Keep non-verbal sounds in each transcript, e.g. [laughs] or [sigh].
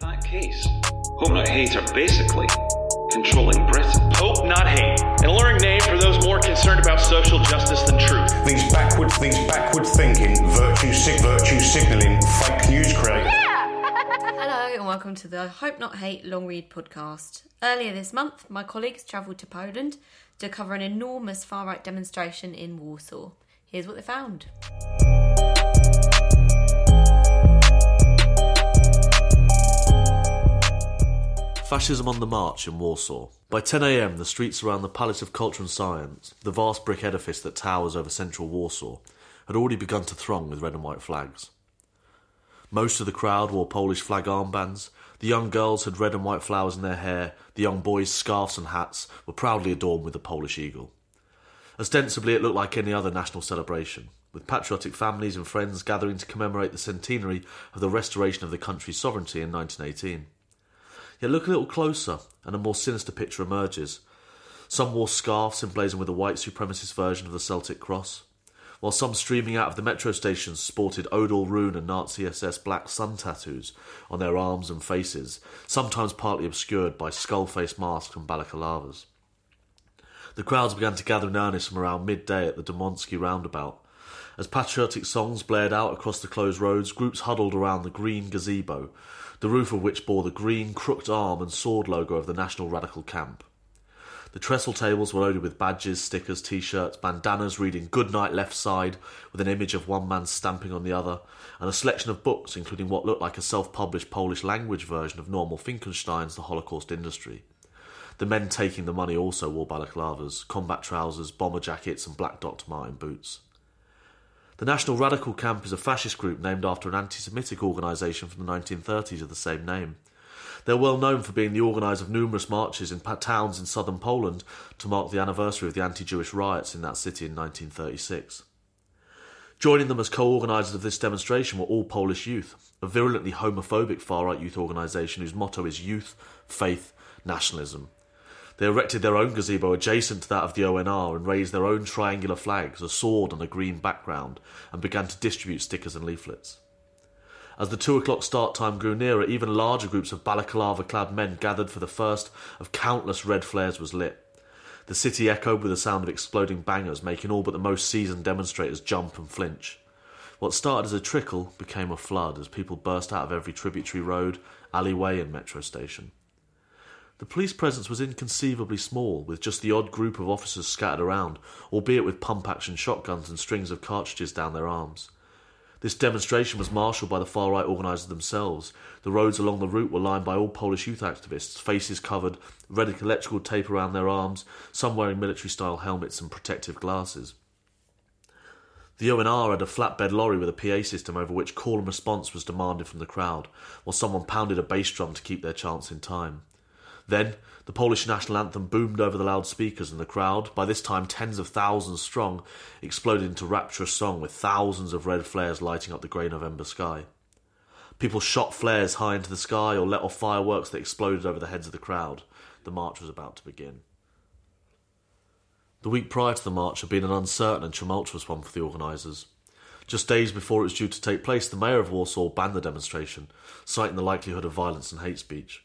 that case, Hope Not Hate are basically controlling Britain. Hope Not Hate, an alluring name for those more concerned about social justice than truth. These backwards, these backward thinking, virtue, sig- virtue signalling, fake news creators. [laughs] Hello and welcome to the Hope Not Hate Long Read podcast. Earlier this month, my colleagues travelled to Poland to cover an enormous far right demonstration in Warsaw. Here's what they found. Fascism on the March in Warsaw. By 10am, the streets around the Palace of Culture and Science, the vast brick edifice that towers over central Warsaw, had already begun to throng with red and white flags. Most of the crowd wore Polish flag armbands, the young girls had red and white flowers in their hair, the young boys' scarves and hats were proudly adorned with the Polish eagle. Ostensibly, it looked like any other national celebration, with patriotic families and friends gathering to commemorate the centenary of the restoration of the country's sovereignty in 1918. Yet look a little closer, and a more sinister picture emerges. Some wore scarves emblazoned with a white supremacist version of the Celtic cross, while some streaming out of the metro stations sported Odal rune and Nazi SS black sun tattoos on their arms and faces, sometimes partly obscured by skull face masks and balaclavas. The crowds began to gather in earnest from around midday at the Dmowski roundabout. As patriotic songs blared out across the closed roads, groups huddled around the green gazebo, the roof of which bore the green, crooked arm and sword logo of the National Radical Camp. The trestle tables were loaded with badges, stickers, t shirts, bandanas reading Good Night Left Side with an image of one man stamping on the other, and a selection of books, including what looked like a self published Polish language version of Norman Finkelstein's The Holocaust Industry. The men taking the money also wore balaclavas, combat trousers, bomber jackets, and black Dr. Martin boots. The National Radical Camp is a fascist group named after an anti Semitic organisation from the 1930s of the same name. They're well known for being the organiser of numerous marches in towns in southern Poland to mark the anniversary of the anti Jewish riots in that city in 1936. Joining them as co organisers of this demonstration were All Polish Youth, a virulently homophobic far right youth organisation whose motto is youth, faith, nationalism. They erected their own gazebo adjacent to that of the ONR and raised their own triangular flags, a sword on a green background, and began to distribute stickers and leaflets. As the two o'clock start time grew nearer, even larger groups of balaclava clad men gathered for the first of countless red flares was lit. The city echoed with the sound of exploding bangers, making all but the most seasoned demonstrators jump and flinch. What started as a trickle became a flood as people burst out of every tributary road, alleyway, and metro station. The police presence was inconceivably small, with just the odd group of officers scattered around, albeit with pump action shotguns and strings of cartridges down their arms. This demonstration was marshalled by the far right organisers themselves. The roads along the route were lined by all Polish youth activists, faces covered, red electrical tape around their arms, some wearing military style helmets and protective glasses. The ONR had a flatbed lorry with a PA system over which call and response was demanded from the crowd, while someone pounded a bass drum to keep their chants in time. Then, the Polish national anthem boomed over the loudspeakers, and the crowd, by this time tens of thousands strong, exploded into rapturous song with thousands of red flares lighting up the grey November sky. People shot flares high into the sky or let off fireworks that exploded over the heads of the crowd. The march was about to begin. The week prior to the march had been an uncertain and tumultuous one for the organisers. Just days before it was due to take place, the mayor of Warsaw banned the demonstration, citing the likelihood of violence and hate speech.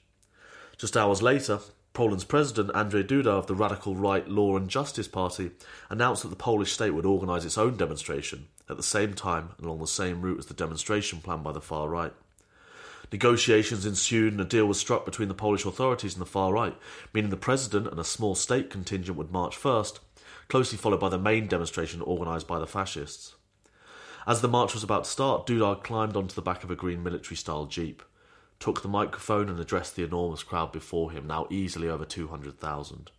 Just hours later, Poland's president, Andrzej Duda of the radical right Law and Justice Party, announced that the Polish state would organise its own demonstration at the same time and along the same route as the demonstration planned by the far right. Negotiations ensued and a deal was struck between the Polish authorities and the far right, meaning the president and a small state contingent would march first, closely followed by the main demonstration organised by the fascists. As the march was about to start, Duda climbed onto the back of a green military style jeep took the microphone and addressed the enormous crowd before him, now easily over 200,000.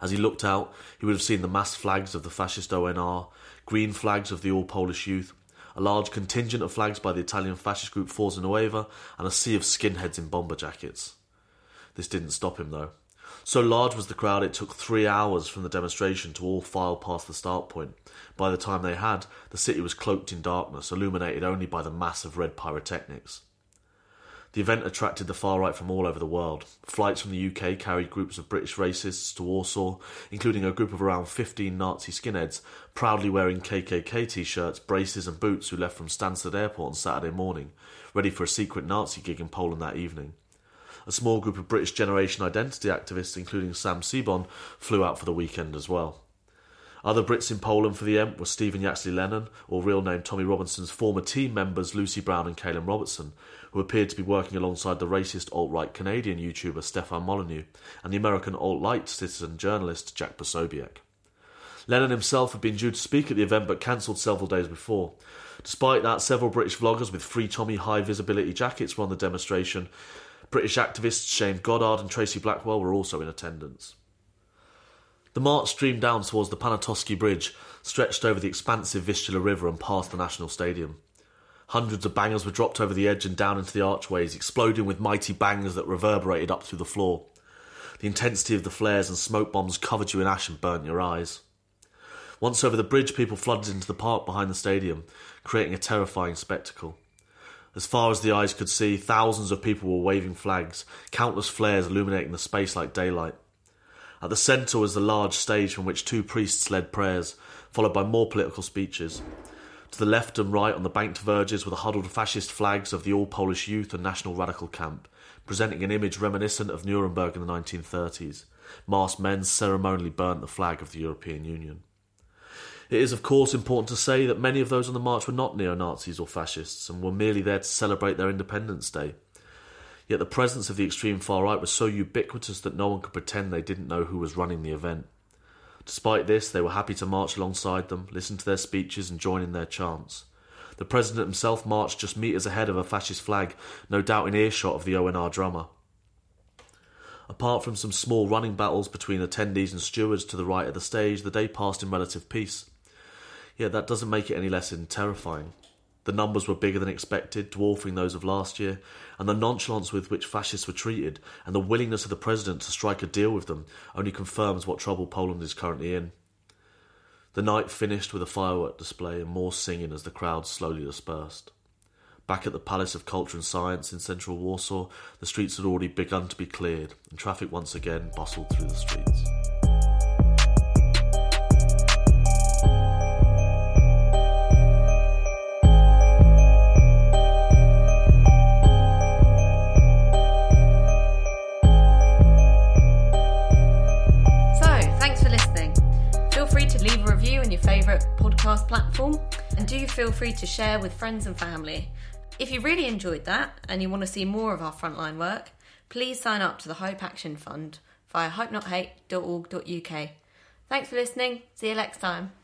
As he looked out, he would have seen the massed flags of the fascist ONR, green flags of the All Polish Youth, a large contingent of flags by the Italian fascist group Forza Nuova, and a sea of skinheads in bomber jackets. This didn't stop him, though. So large was the crowd, it took three hours from the demonstration to all file past the start point. By the time they had, the city was cloaked in darkness, illuminated only by the mass of red pyrotechnics. The event attracted the far right from all over the world. Flights from the UK carried groups of British racists to Warsaw, including a group of around 15 Nazi skinheads, proudly wearing KKK t shirts, braces, and boots, who left from Stansted Airport on Saturday morning, ready for a secret Nazi gig in Poland that evening. A small group of British Generation Identity activists, including Sam Sebon, flew out for the weekend as well. Other Brits in Poland for the event were Stephen Yaxley Lennon, or real name Tommy Robinson's former team members Lucy Brown and Caolan Robertson, who appeared to be working alongside the racist alt right Canadian YouTuber Stefan Molyneux and the American alt right citizen journalist Jack Posobiec. Lennon himself had been due to speak at the event but cancelled several days before. Despite that, several British vloggers with Free Tommy high visibility jackets were on the demonstration. British activists Shane Goddard and Tracy Blackwell were also in attendance. The march streamed down towards the Poniatowski Bridge, stretched over the expansive Vistula River and past the National Stadium. Hundreds of bangers were dropped over the edge and down into the archways, exploding with mighty bangs that reverberated up through the floor. The intensity of the flares and smoke bombs covered you in ash and burnt your eyes. Once over the bridge, people flooded into the park behind the stadium, creating a terrifying spectacle. As far as the eyes could see, thousands of people were waving flags, countless flares illuminating the space like daylight. At the centre was the large stage from which two priests led prayers, followed by more political speeches. To the left and right on the banked verges were the huddled fascist flags of the All Polish Youth and National Radical Camp, presenting an image reminiscent of Nuremberg in the 1930s. Masked men ceremonially burnt the flag of the European Union. It is, of course, important to say that many of those on the march were not neo Nazis or fascists and were merely there to celebrate their Independence Day. Yet the presence of the extreme far right was so ubiquitous that no one could pretend they didn't know who was running the event. Despite this, they were happy to march alongside them, listen to their speeches, and join in their chants. The president himself marched just metres ahead of a fascist flag, no doubt in earshot of the ONR drummer. Apart from some small running battles between attendees and stewards to the right of the stage, the day passed in relative peace. Yet that doesn't make it any less terrifying. The numbers were bigger than expected, dwarfing those of last year, and the nonchalance with which fascists were treated and the willingness of the president to strike a deal with them only confirms what trouble Poland is currently in. The night finished with a firework display and more singing as the crowd slowly dispersed. Back at the Palace of Culture and Science in central Warsaw, the streets had already begun to be cleared, and traffic once again bustled through the streets. Feel free to share with friends and family. If you really enjoyed that and you want to see more of our frontline work, please sign up to the Hope Action Fund via hopenothate.org.uk. Thanks for listening. See you next time.